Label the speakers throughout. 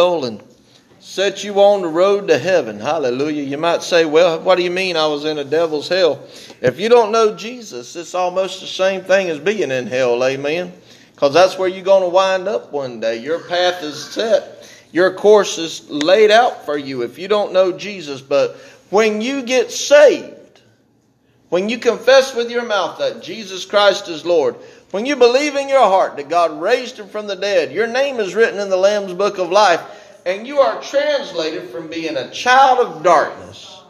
Speaker 1: and set you on the road to heaven. Hallelujah. You might say, well, what do you mean I was in a devil's hell? If you don't know Jesus, it's almost the same thing as being in hell. Amen. Because that's where you're going to wind up one day. Your path is set, your course is laid out for you if you don't know Jesus. But when you get saved, when you confess with your mouth that Jesus Christ is Lord, when you believe in your heart that God raised him from the dead, your name is written in the Lamb's book of life, and you are translated from being a child of darkness,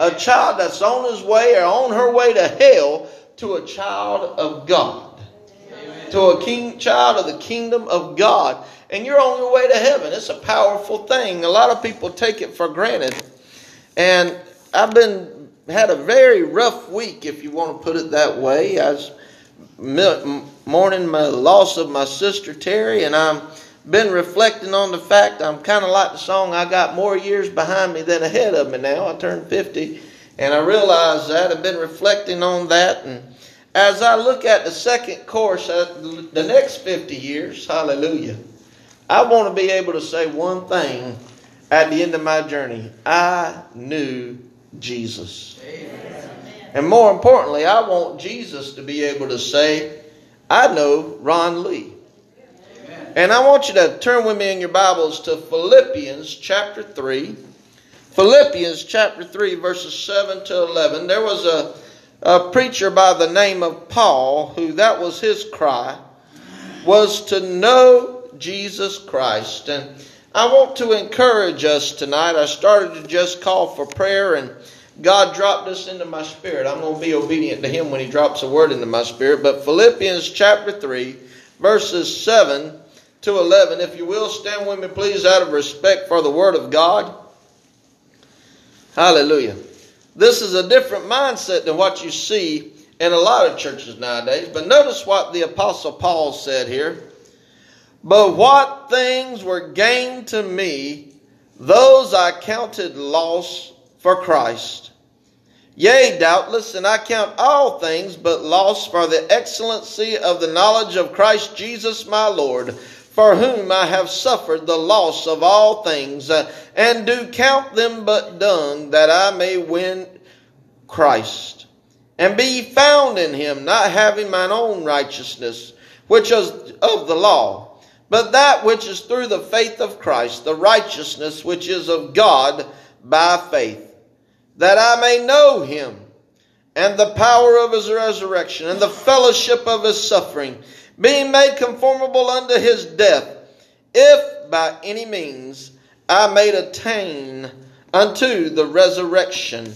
Speaker 1: a child that's on his way or on her way to hell, to a child of God, Amen. to a king, child of the kingdom of God, and you're on your way to heaven. It's a powerful thing. A lot of people take it for granted, and I've been had a very rough week, if you want to put it that way. I was mourning my loss of my sister Terry, and I'm been reflecting on the fact I'm kind of like the song I got more years behind me than ahead of me now. I turned 50, and I realized that. I've been reflecting on that, and as I look at the second course, uh, the next 50 years, hallelujah, I want to be able to say one thing at the end of my journey I knew Jesus. Amen. And more importantly, I want Jesus to be able to say, I know Ron Lee. Amen. And I want you to turn with me in your Bibles to Philippians chapter 3. Philippians chapter 3, verses 7 to 11. There was a, a preacher by the name of Paul who that was his cry, was to know Jesus Christ. And I want to encourage us tonight. I started to just call for prayer and God dropped this into my spirit. I'm going to be obedient to Him when He drops a word into my spirit. But Philippians chapter 3, verses 7 to 11. If you will, stand with me, please, out of respect for the Word of God. Hallelujah. This is a different mindset than what you see in a lot of churches nowadays. But notice what the Apostle Paul said here. But what things were gained to me, those I counted loss for Christ. Yea, doubtless, and I count all things but loss for the excellency of the knowledge of Christ Jesus my Lord, for whom I have suffered the loss of all things, and do count them but dung, that I may win Christ, and be found in him, not having mine own righteousness, which is of the law, but that which is through the faith of Christ, the righteousness which is of God by faith that I may know him and the power of his resurrection and the fellowship of his suffering, being made conformable unto his death, if by any means I may attain unto the resurrection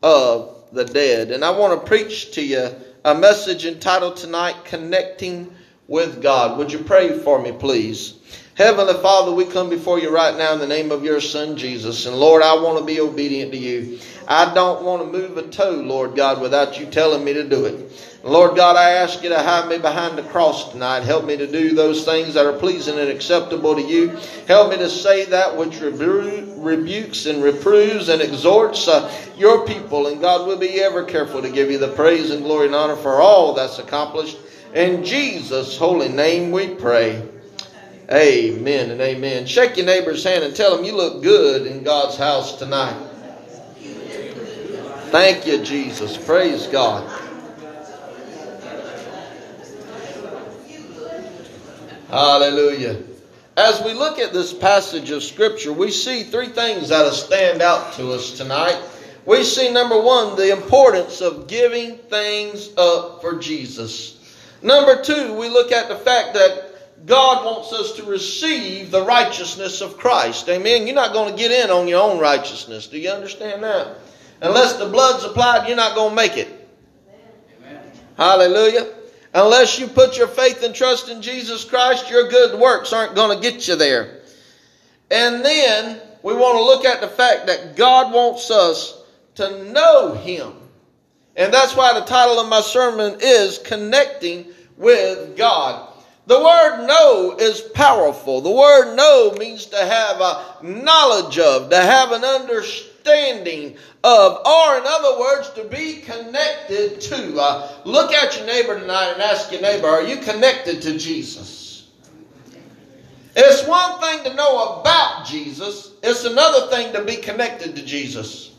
Speaker 1: of the dead. And I want to preach to you a message entitled tonight, Connecting with God. Would you pray for me, please? Heavenly Father, we come before you right now in the name of your Son, Jesus. And Lord, I want to be obedient to you. I don't want to move a toe, Lord God, without you telling me to do it. Lord God, I ask you to hide me behind the cross tonight. Help me to do those things that are pleasing and acceptable to you. Help me to say that which rebu- rebukes and reproves and exhorts uh, your people. And God will be ever careful to give you the praise and glory and honor for all that's accomplished. In Jesus' holy name we pray. Amen and amen. Shake your neighbor's hand and tell him you look good in God's house tonight. Thank you, Jesus. Praise God. Hallelujah. As we look at this passage of Scripture, we see three things that stand out to us tonight. We see, number one, the importance of giving things up for Jesus. Number two, we look at the fact that God wants us to receive the righteousness of Christ. Amen. You're not going to get in on your own righteousness. Do you understand that? Unless the blood's applied, you're not going to make it. Amen. Hallelujah. Unless you put your faith and trust in Jesus Christ, your good works aren't going to get you there. And then we want to look at the fact that God wants us to know Him. And that's why the title of my sermon is Connecting with God. The word know is powerful. The word know means to have a knowledge of, to have an understanding of, or in other words, to be connected to. Uh, look at your neighbor tonight and ask your neighbor, are you connected to Jesus? It's one thing to know about Jesus, it's another thing to be connected to Jesus.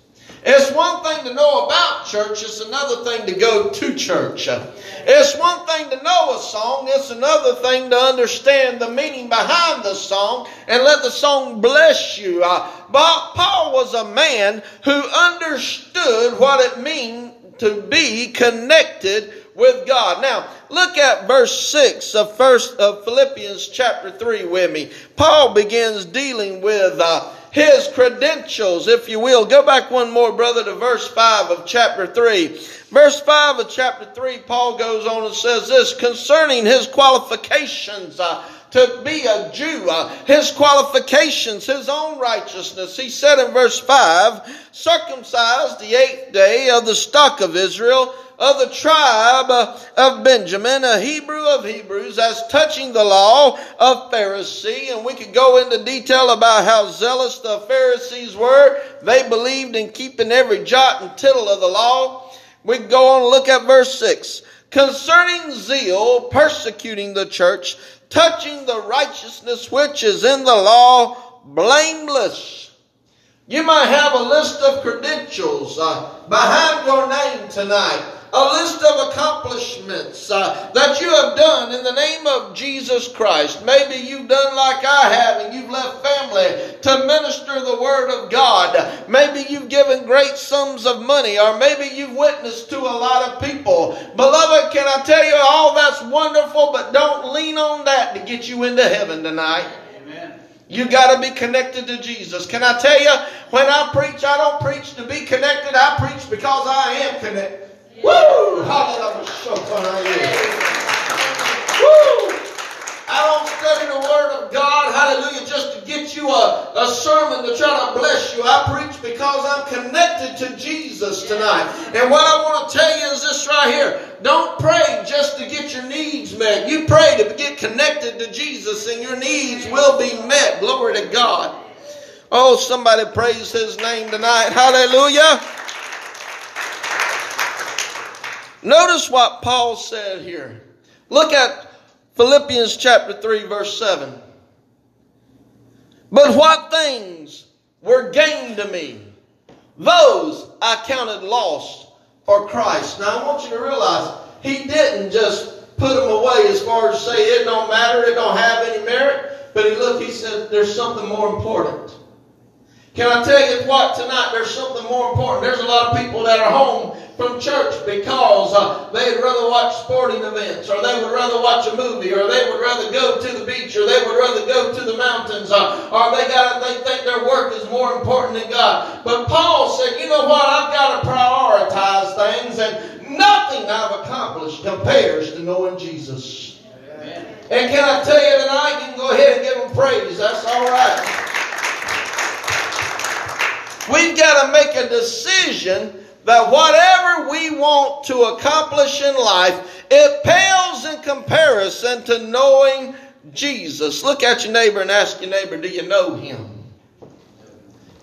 Speaker 1: It's one thing to know about church, it's another thing to go to church. It's one thing to know a song, it's another thing to understand the meaning behind the song and let the song bless you. Uh, Paul was a man who understood what it means to be connected with God. Now, look at verse 6 of first of Philippians chapter 3 with me. Paul begins dealing with uh, his credentials, if you will. Go back one more, brother, to verse 5 of chapter 3. Verse 5 of chapter 3, Paul goes on and says this concerning his qualifications. Uh, to be a Jew, uh, his qualifications, his own righteousness. He said in verse 5, circumcised the eighth day of the stock of Israel, of the tribe of Benjamin, a Hebrew of Hebrews, as touching the law of Pharisee. And we could go into detail about how zealous the Pharisees were. They believed in keeping every jot and tittle of the law. We go on and look at verse 6. Concerning zeal, persecuting the church, touching the righteousness which is in the law, blameless. You might have a list of credentials uh, behind your name tonight a list of accomplishments uh, that you have done in the name of Jesus Christ. Maybe you've done like I have and you've left family to minister the Word of God. Maybe you've given great sums of money or maybe you've witnessed to a lot of people. Beloved, can I tell you all that's wonderful, but don't lean on that to get you into heaven tonight. You got to be connected to Jesus. Can I tell you, when I preach, I don't preach to be connected. I preach because I am connected. Woo! Hallelujah. Woo! I don't study the Word of God, hallelujah, just to get you a, a sermon to try to bless you. I preach because I'm connected to Jesus tonight. And what I want to tell you is this right here. Don't pray just to get your needs met. You pray to get connected to Jesus and your needs will be met. Glory to God. Oh, somebody praise His name tonight. Hallelujah. Notice what Paul said here. Look at Philippians chapter 3, verse 7. But what things were gained to me, those I counted lost for Christ. Now I want you to realize he didn't just put them away as far as say it don't matter, it don't have any merit. But he looked, he said, there's something more important. Can I tell you what tonight? There's something more important. There's a lot of people that are home from church because uh, they'd rather watch sporting events, or they would rather watch a movie, or they would rather go to the beach, or they would rather go to the mountains, uh, or they got they think their work is more important than God. But Paul said, you know what? I've got to prioritize things, and nothing I've accomplished compares to knowing Jesus. Amen. And can I tell you tonight, you can go ahead and give him praise. That's all right. We've got to make a decision that whatever we want to accomplish in life, it pales in comparison to knowing Jesus. Look at your neighbor and ask your neighbor, do you know him?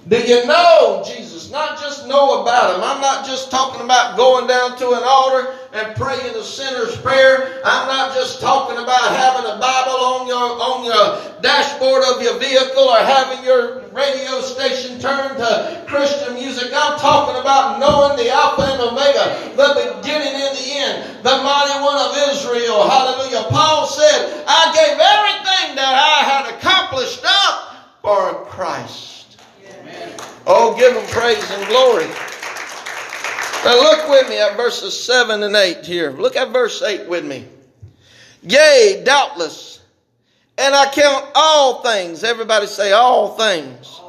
Speaker 1: Do you know Jesus? Not just know about him. I'm not just talking about going down to an altar and praying the sinner's prayer. I'm not just talking about having a Bible on your on your dashboard of your vehicle or having your radio station turned to Christian music. I'm talking about knowing the Alpha and Omega, the beginning and the end, the mighty one of Israel. Hallelujah. Paul said, I gave everything that I had accomplished up for Christ. Oh, give him praise and glory. Now look with me at verses 7 and 8 here. Look at verse 8 with me. Yea, doubtless. And I count all things. Everybody say all things.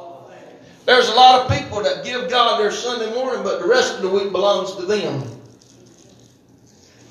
Speaker 1: There's a lot of people that give God their Sunday morning, but the rest of the week belongs to them.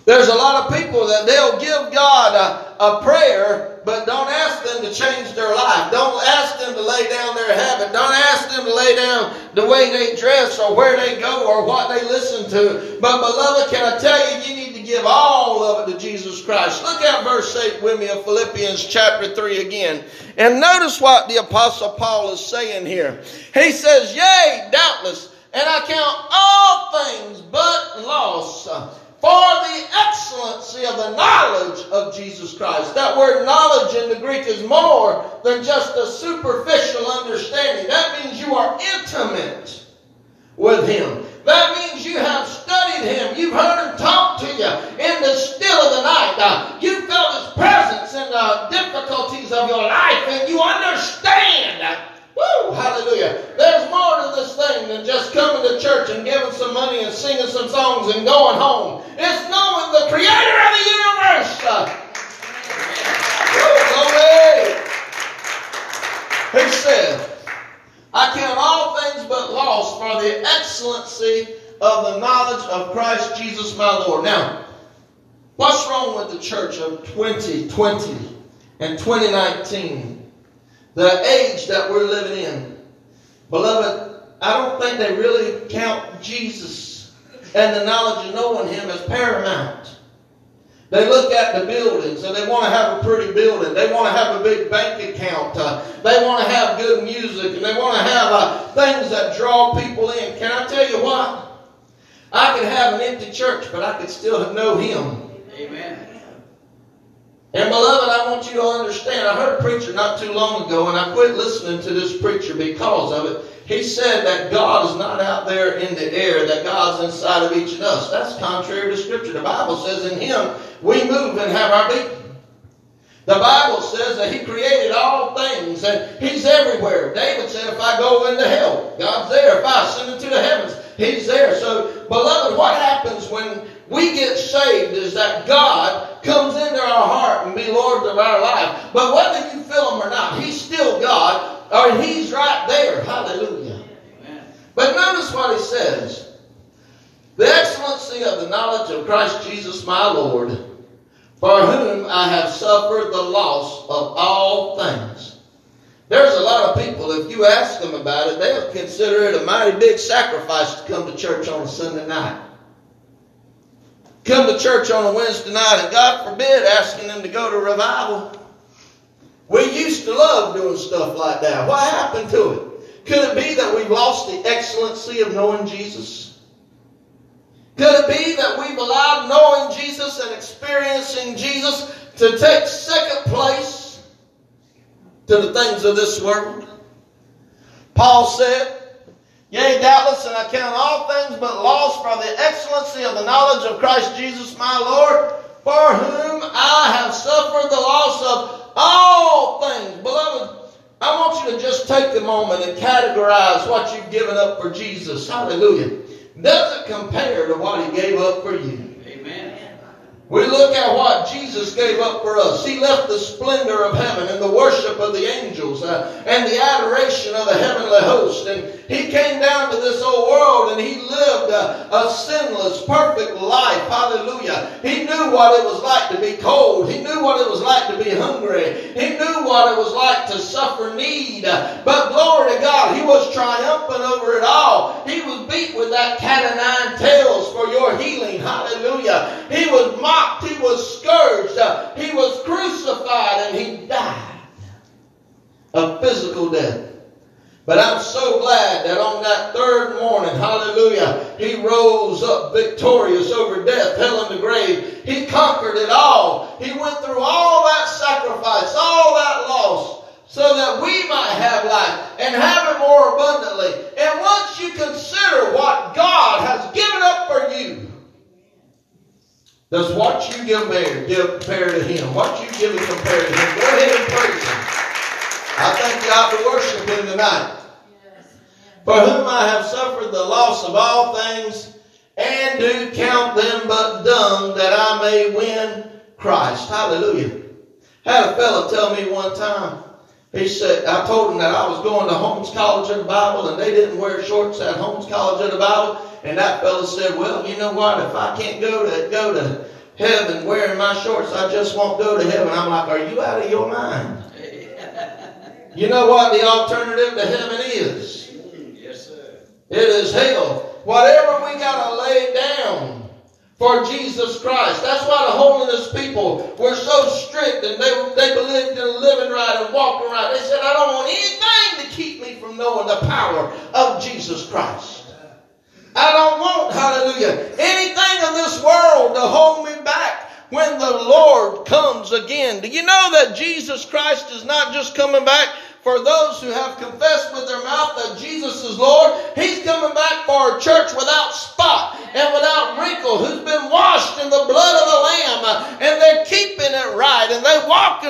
Speaker 1: There's a lot of people that they'll give God a, a prayer, but don't ask them to change their life. Don't ask them to lay down their habit. Don't ask them to lay down the way they dress or where they go or what they listen to. But beloved, can I tell you, you need to give all of it to Jesus Christ. Look at verse 8 with me of Philippians chapter 3 again. And notice what the apostle Paul is saying here. He says, Yea, doubtless, and I count all things but loss for the excellency of the knowledge of Jesus Christ. That word knowledge in the Greek is more than just a superficial understanding. That means you are intimate with Him. That means you have studied Him. You've heard Him talk to you in the still of the night. Uh, you felt His presence in the difficulties of your life, and you understand Woo! Hallelujah. There's more to than just coming to church and giving some money and singing some songs and going home. It's knowing the creator of the universe. Glory. He said, I count all things but loss for the excellency of the knowledge of Christ Jesus my Lord. Now, what's wrong with the church of 2020 and 2019? the age that we're living in. Beloved, I don't think they really count Jesus and the knowledge of knowing Him as paramount. They look at the buildings and they want to have a pretty building. They want to have a big bank account. Uh, they want to have good music and they want to have uh, things that draw people in. Can I tell you what? I could have an empty church, but I could still know Him. Amen. And beloved, I want you to understand. I heard a preacher not too long ago, and I quit listening to this preacher because of it. He said that God is not out there in the air, that God's inside of each of us. That's contrary to Scripture. The Bible says in Him we move and have our being. The Bible says that He created all things and He's everywhere. David said, if I go into hell, God's there. If I ascend into the heavens, He's there. So, beloved, what happens when we get saved is that God comes into our heart and be Lord of our life. But whether you feel Him or not, He's still God, or He's right there. Hallelujah. But notice what He says. The excellency of the knowledge of Christ Jesus my Lord, for whom I have suffered the loss of all things. There's a lot of people, if you ask them about it, they'll consider it a mighty big sacrifice to come to church on a Sunday night come to church on a Wednesday night and God forbid asking them to go to revival. We used to love doing stuff like that. What happened to it? Could it be that we've lost the excellency of knowing Jesus? Could it be that we've allowed knowing Jesus and experiencing Jesus to take second place to the things of this world? Paul said, Yea, doubtless, and I count all things but loss for the excellency of the knowledge of Christ Jesus my Lord, for whom I have suffered the loss of all things. Beloved, I want you to just take a moment and categorize what you've given up for Jesus. Hallelujah. Does it compare to what he gave up for you? Amen. We look at Jesus gave up for us. He left the splendor of heaven and the worship of the angels uh, and the adoration of the heavenly host. And he came down to this old world and he lived a, a sinless, perfect life. Hallelujah. He knew what it was like to be cold. He knew what it was like to be hungry. He knew what it was like to suffer need. But glory to God, he was triumphant over it all. He was beat with that cat of nine tails for your healing. Hallelujah. He was mocked, he was scourged, uh, he was crucified, and he died a physical death. But I'm so glad that on that third morning, hallelujah, he rose up victorious over death, hell, and the grave. He conquered it all. He went through all that sacrifice, all that loss, so that we might have life and have it more abundantly. And once you consider what God has given up for you, does what you give there give compare to him? What you give and compare to him? Go ahead and praise him. I think you ought to worship him tonight. For whom I have suffered the loss of all things, and do count them but dung that I may win Christ. Hallelujah. Had a fellow tell me one time, he said, I told him that I was going to Holmes College of the Bible and they didn't wear shorts at Holmes College of the Bible. And that fellow said, well, you know what? If I can't go to, go to heaven wearing my shorts, I just won't go to heaven. I'm like, are you out of your mind? You know what the alternative to heaven is? Yes, sir. It is hell. Whatever we got to lay down for Jesus Christ. That's why the holiness people were so strict and they, they believed in living right and walking right. They said, I don't want anything to keep me from knowing the power of Jesus Christ. I don't want, hallelujah, anything of this world to hold me back when the Lord comes again. Do you know that Jesus Christ is not just coming back for those who have confessed with their mouth that Jesus is Lord. He's coming back for a church without spot and without wrinkle, who's been washed in the blood of the Lamb, and they're keeping it right, and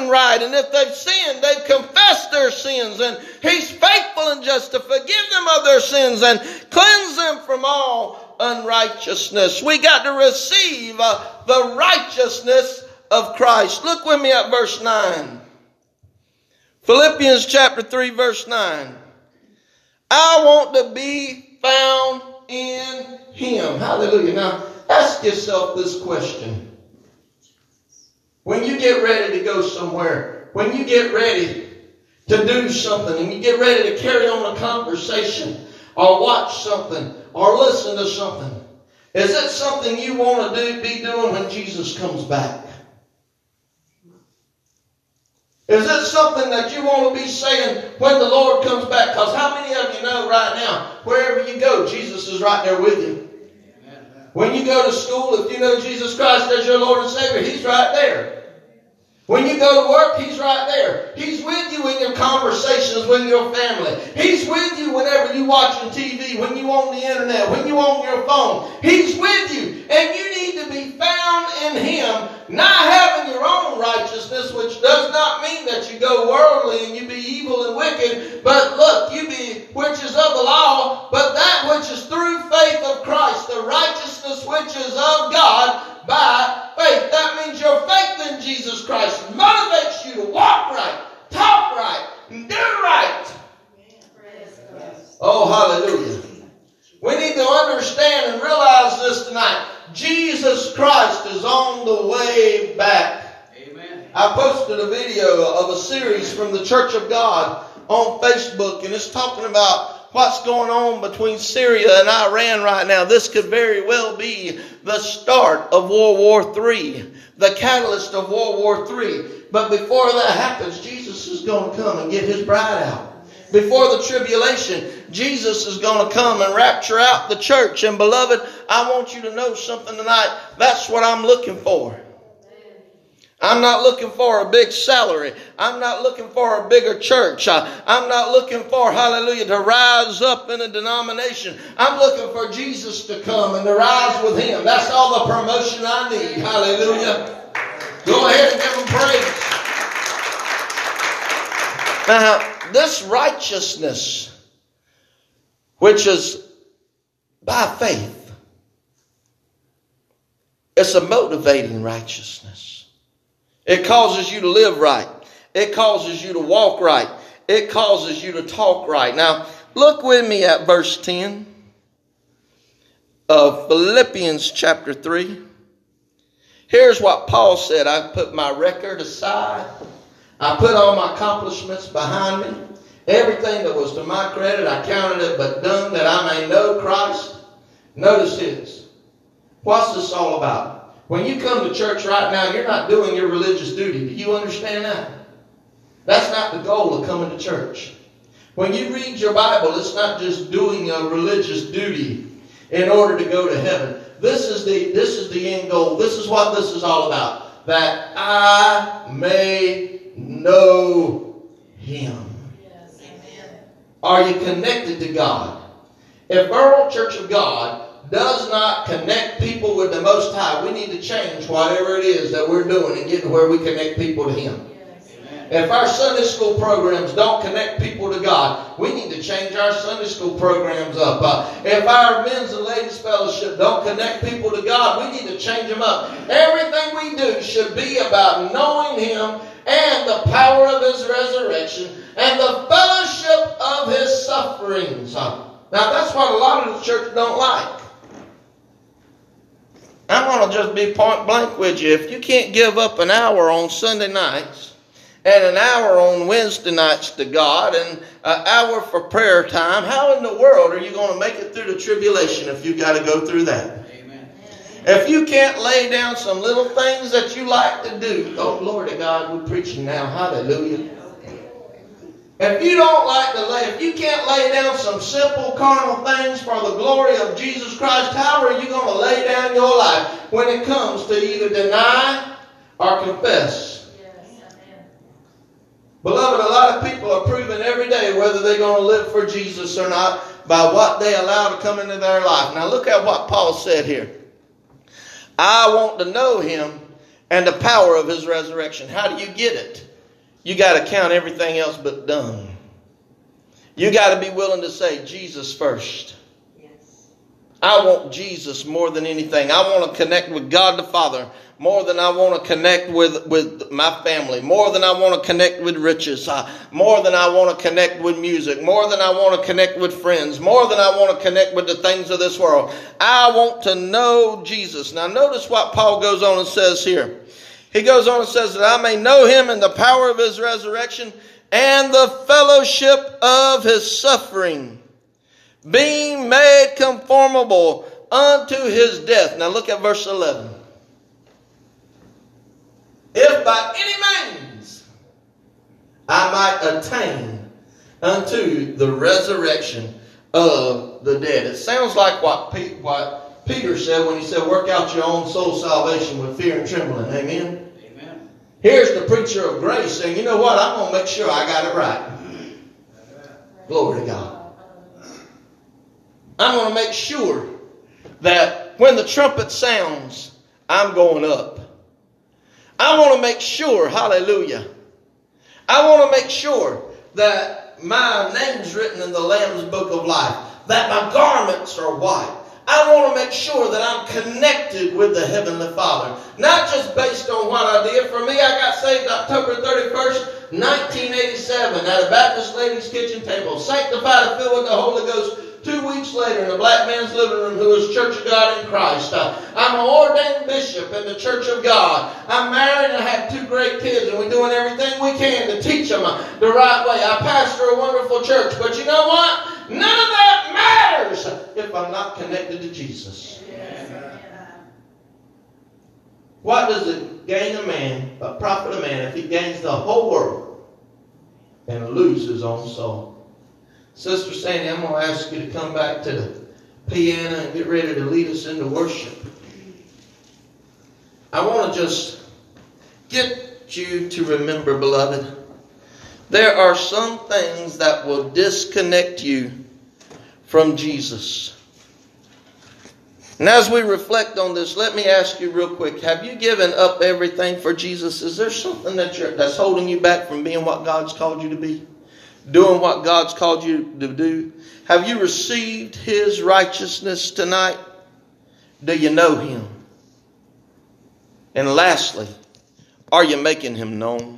Speaker 1: right, and if they've sinned, they've confessed their sins, and He's faithful and just to forgive them of their sins and cleanse them from all unrighteousness. We got to receive uh, the righteousness of Christ. Look with me at verse 9. Philippians chapter 3, verse 9. I want to be found in Him. Hallelujah. Now, ask yourself this question. When you get ready to go somewhere, when you get ready to do something, and you get ready to carry on a conversation, or watch something, or listen to something, is it something you want to do, be doing when Jesus comes back? Is it something that you want to be saying when the Lord comes back? Because how many of you know right now, wherever you go, Jesus is right there with you. When you go to school, if you know Jesus Christ as your Lord and Savior, He's right there. When you go to work, He's right there. He's with you in your conversations with your family. He's with you whenever you watching TV, when you on the internet, when you on your phone. He's with you. And you need to be found in Him, not having your own righteousness, which does not mean that you go worldly and you be evil and wicked. But look, you be which is of the law, but that which is through faith of Christ, the righteousness which is of God by faith. That means your faith in Jesus Christ motivates you to walk right, talk right, and do right. Oh, hallelujah. We need to understand and realize this tonight. Jesus Christ is on the way back. Amen. I posted a video of a series from the Church of God on Facebook, and it's about what's going on between Syria and Iran right now. This could very well be the start of World War III, the catalyst of World War III. But before that happens, Jesus is going to come and get his bride out. Before the tribulation, Jesus is going to come and rapture out the church. And beloved, I want you to know something tonight. That's what I'm looking for. I'm not looking for a big salary. I'm not looking for a bigger church. I'm not looking for, hallelujah, to rise up in a denomination. I'm looking for Jesus to come and to rise with Him. That's all the promotion I need. Hallelujah. Go ahead and give Him praise. Now, this righteousness, which is by faith, it's a motivating righteousness. It causes you to live right. It causes you to walk right. It causes you to talk right. Now, look with me at verse 10 of Philippians chapter 3. Here's what Paul said I put my record aside, I put all my accomplishments behind me. Everything that was to my credit, I counted it but done that I may know Christ. Notice this. What's this all about? When you come to church right now, you're not doing your religious duty. Do you understand that? That's not the goal of coming to church. When you read your Bible, it's not just doing a religious duty in order to go to heaven. This is the this is the end goal. This is what this is all about. That I may know him. Yes, Are you connected to God? If Borough Church of God does not connect people with the Most High, we need to change whatever it is that we're doing and get to where we connect people to Him. If our Sunday school programs don't connect people to God, we need to change our Sunday school programs up. Uh, if our men's and ladies fellowship don't connect people to God, we need to change them up. Everything we do should be about knowing Him and the power of His resurrection and the fellowship of His sufferings. Now that's what a lot of the church don't like. To just be point blank with you. If you can't give up an hour on Sunday nights and an hour on Wednesday nights to God and an hour for prayer time, how in the world are you going to make it through the tribulation if you've got to go through that? Amen. If you can't lay down some little things that you like to do, oh, Lord of God, we're preaching now. Hallelujah. If you don't like to lay, if you can't lay down some simple carnal things for the glory of Jesus Christ, how are you going to lay down your life when it comes to either deny or confess? Beloved, a lot of people are proving every day whether they're going to live for Jesus or not by what they allow to come into their life. Now look at what Paul said here. I want to know him and the power of his resurrection. How do you get it? You got to count everything else but done. You got to be willing to say Jesus first. Yes. I want Jesus more than anything. I want to connect with God the Father more than I want to connect with, with my family, more than I want to connect with riches, uh, more than I want to connect with music, more than I want to connect with friends, more than I want to connect with the things of this world. I want to know Jesus. Now, notice what Paul goes on and says here. He goes on and says that I may know him in the power of his resurrection and the fellowship of his suffering, being made conformable unto his death. Now look at verse 11. If by any means I might attain unto the resurrection of the dead. It sounds like what, what Peter said when he said, Work out your own soul salvation with fear and trembling. Amen? Amen. Here's the preacher of grace saying, You know what? I'm going to make sure I got it right. Glory to God. I'm going to make sure that when the trumpet sounds, I'm going up. I want to make sure, hallelujah. I want to make sure that my name's written in the Lamb's book of life, that my garments are white, I want to make sure that I'm connected with the Heavenly Father. Not just based on what I did. For me, I got saved October 31st, 1987 at a Baptist ladies' kitchen table, sanctified and filled with the Holy Ghost two weeks later in a black man's living room who is Church of God in Christ. Uh, I'm an ordained bishop in the Church of God. I'm married and I have two great kids, and we're doing everything we can to teach them uh, the right way. I pastor a wonderful church, but you know what? None of that matters if I'm not connected to Jesus. What does it gain a man, a profit a man, if he gains the whole world and loses his own soul? Sister Sandy, I'm going to ask you to come back to the piano and get ready to lead us into worship. I want to just get you to remember, beloved, there are some things that will disconnect you from Jesus. And as we reflect on this, let me ask you real quick have you given up everything for Jesus? Is there something that that's holding you back from being what God's called you to be? Doing what God's called you to do? Have you received His righteousness tonight? Do you know Him? And lastly, are you making Him known?